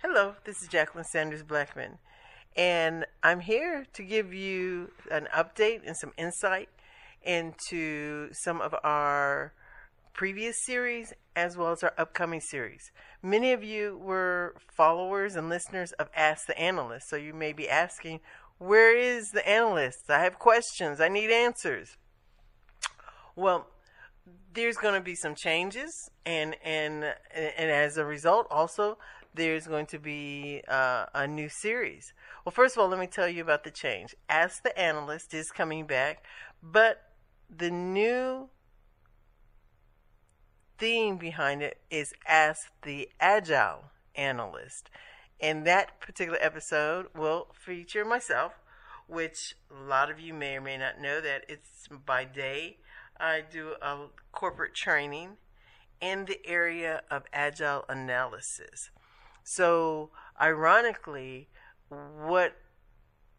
Hello, this is Jacqueline Sanders Blackman, and I'm here to give you an update and some insight into some of our previous series as well as our upcoming series. Many of you were followers and listeners of Ask the Analyst, so you may be asking, where is the analyst? I have questions, I need answers. Well, there's going to be some changes and and and as a result also there's going to be uh, a new series. Well, first of all, let me tell you about the change. Ask the Analyst is coming back, but the new theme behind it is Ask the Agile Analyst. And that particular episode will feature myself, which a lot of you may or may not know that it's by day. I do a corporate training in the area of agile analysis. So, ironically, what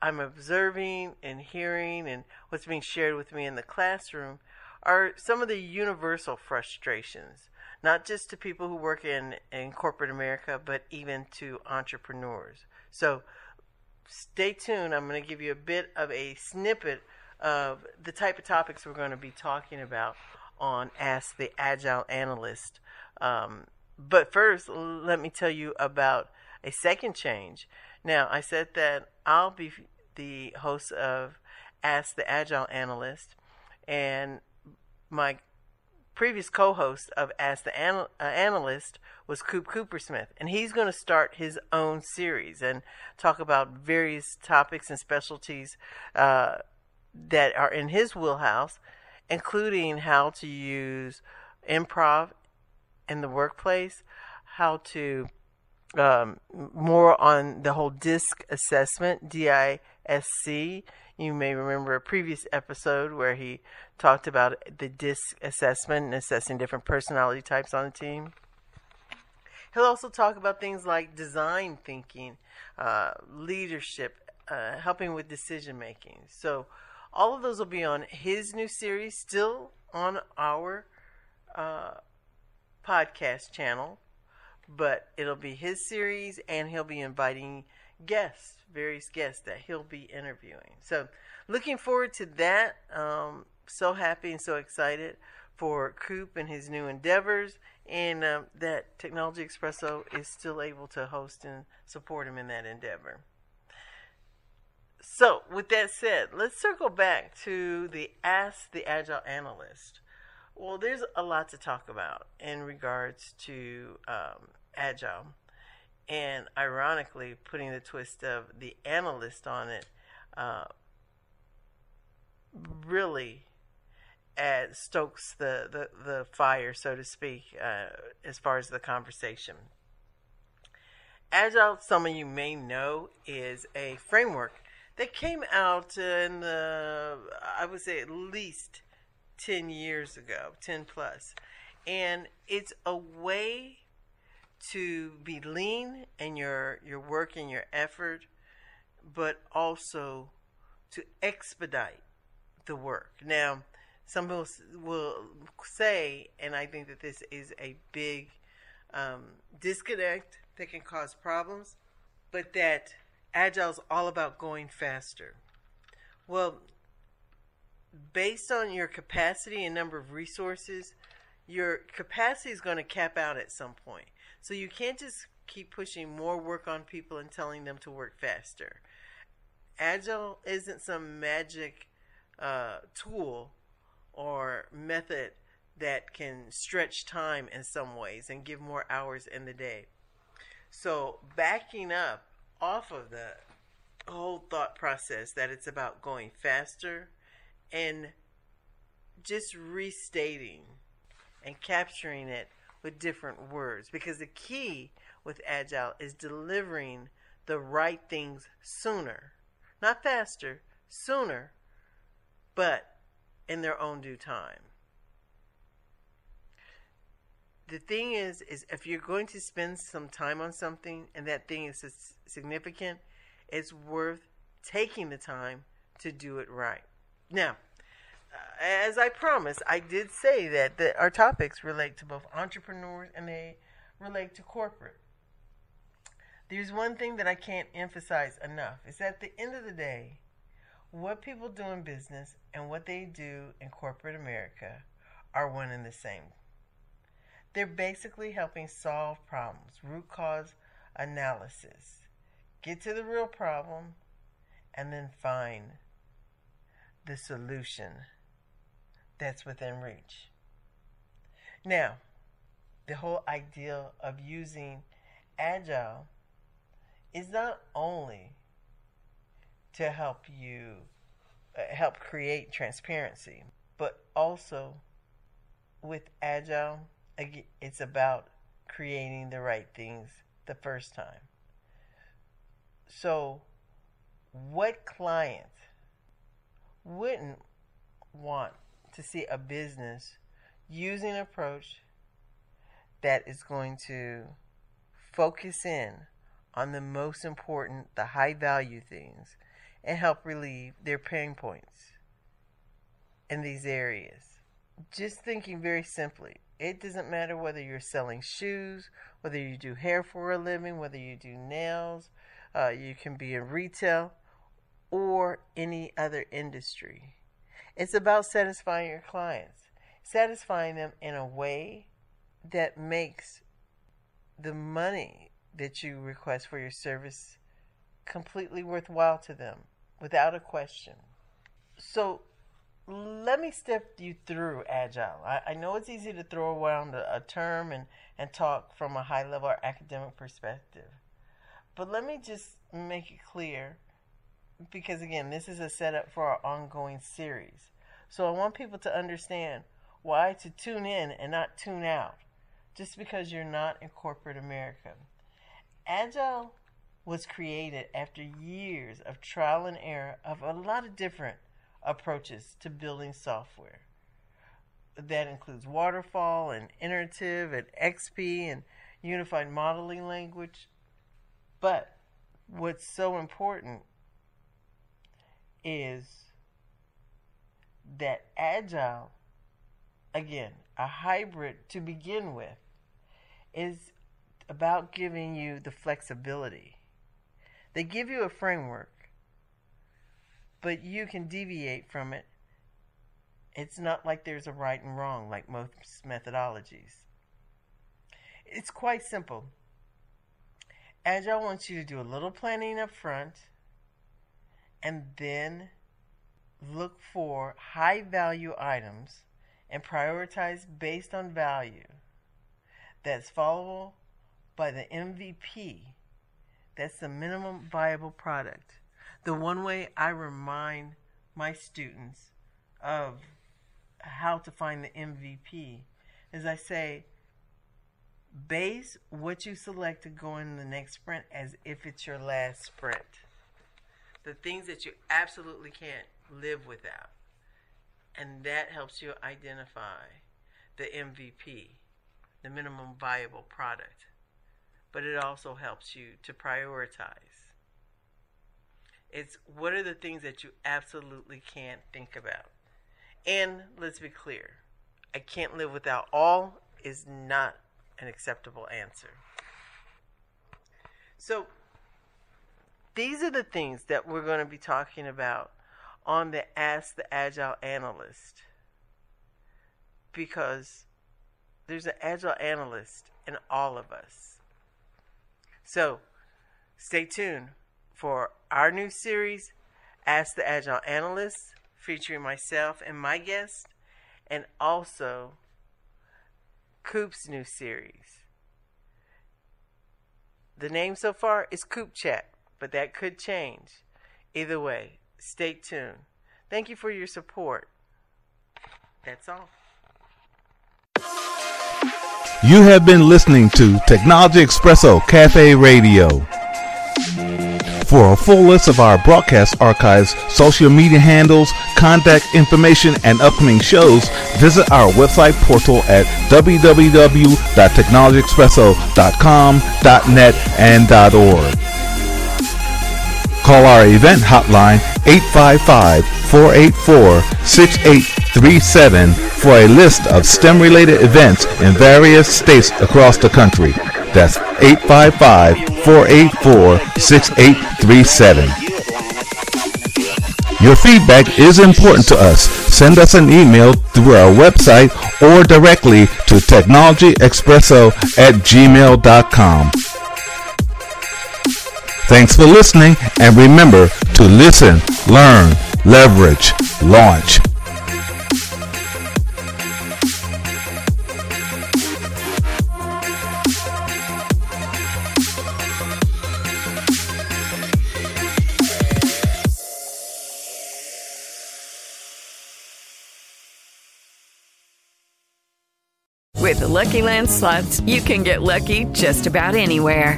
I'm observing and hearing and what's being shared with me in the classroom are some of the universal frustrations, not just to people who work in, in corporate America, but even to entrepreneurs. So stay tuned. I'm going to give you a bit of a snippet of the type of topics we're going to be talking about on Ask the Agile Analyst. Um, but first, let me tell you about a second change. Now, I said that I'll be the host of Ask the Agile Analyst, and my previous co-host of Ask the uh, Analyst was Coop Coopersmith, and he's going to start his own series and talk about various topics and specialties uh, that are in his wheelhouse, including how to use improv in the workplace, how to um, more on the whole DISC assessment, D I S C. You may remember a previous episode where he talked about the DISC assessment and assessing different personality types on the team. He'll also talk about things like design thinking, uh, leadership, uh, helping with decision making. So, all of those will be on his new series, still on our uh, podcast channel but it'll be his series and he'll be inviting guests, various guests that he'll be interviewing. So, looking forward to that. Um, so happy and so excited for Coop and his new endeavors, and um, that Technology Expresso is still able to host and support him in that endeavor. So, with that said, let's circle back to the Ask the Agile Analyst. Well, there's a lot to talk about in regards to um, agile. And ironically, putting the twist of the analyst on it uh, really adds, stokes the, the, the fire, so to speak, uh, as far as the conversation. Agile, some of you may know, is a framework that came out in the, I would say, at least 10 years ago, 10 plus. And it's a way to be lean in your, your work and your effort, but also to expedite the work. Now, some people will say, and I think that this is a big um, disconnect that can cause problems, but that agile is all about going faster. Well, based on your capacity and number of resources, your capacity is going to cap out at some point. So you can't just keep pushing more work on people and telling them to work faster. Agile isn't some magic uh, tool or method that can stretch time in some ways and give more hours in the day. So, backing up off of the whole thought process that it's about going faster and just restating and capturing it with different words because the key with Agile is delivering the right things sooner, not faster, sooner, but in their own due time. The thing is, is if you're going to spend some time on something and that thing is significant, it's worth taking the time to do it right. Now, uh, as I promised, I did say that our topics relate to both entrepreneurs and they relate to corporate. There's one thing that I can't emphasize enough is at the end of the day, what people do in business and what they do in corporate America are one and the same. They're basically helping solve problems, root cause analysis, get to the real problem, and then find the solution that's within reach. Now, the whole idea of using agile is not only to help you uh, help create transparency, but also with agile, it's about creating the right things the first time. So, what client wouldn't want to see a business using an approach that is going to focus in on the most important, the high value things, and help relieve their pain points in these areas. Just thinking very simply, it doesn't matter whether you're selling shoes, whether you do hair for a living, whether you do nails, uh, you can be in retail or any other industry. It's about satisfying your clients, satisfying them in a way that makes the money that you request for your service completely worthwhile to them without a question. So, let me step you through agile. I, I know it's easy to throw around a, a term and, and talk from a high level or academic perspective. But let me just make it clear because, again, this is a setup for our ongoing series. So I want people to understand why to tune in and not tune out just because you're not in corporate America. Agile was created after years of trial and error of a lot of different approaches to building software. That includes waterfall and iterative and XP and unified modeling language. But what's so important is that agile, again, a hybrid to begin with, is about giving you the flexibility. They give you a framework, but you can deviate from it. It's not like there's a right and wrong like most methodologies. It's quite simple. Agile wants you to do a little planning up front and then look for high value items and prioritize based on value that's followable by the MVP. That's the minimum viable product. The one way I remind my students of how to find the MVP is I say, base what you select to go in the next sprint as if it's your last sprint. The things that you absolutely can't live without. And that helps you identify the MVP, the minimum viable product. But it also helps you to prioritize. It's what are the things that you absolutely can't think about? And let's be clear I can't live without all is not an acceptable answer. So, these are the things that we're going to be talking about on the Ask the Agile Analyst because there's an Agile Analyst in all of us. So stay tuned for our new series, Ask the Agile Analyst, featuring myself and my guest, and also Coop's new series. The name so far is Coop Chat, but that could change. Either way, stay tuned. Thank you for your support. That's all. You have been listening to Technology Expresso Cafe Radio. For a full list of our broadcast archives, social media handles, contact information, and upcoming shows, visit our website portal at www.technologyexpresso.com.net and .org. Call our event hotline 855-484-6837 for a list of STEM-related events in various states across the country. That's 855-484-6837. Your feedback is important to us. Send us an email through our website or directly to technologyexpresso at gmail.com. Thanks for listening and remember to listen, learn, leverage, launch. With the Lucky Land slots, you can get lucky just about anywhere.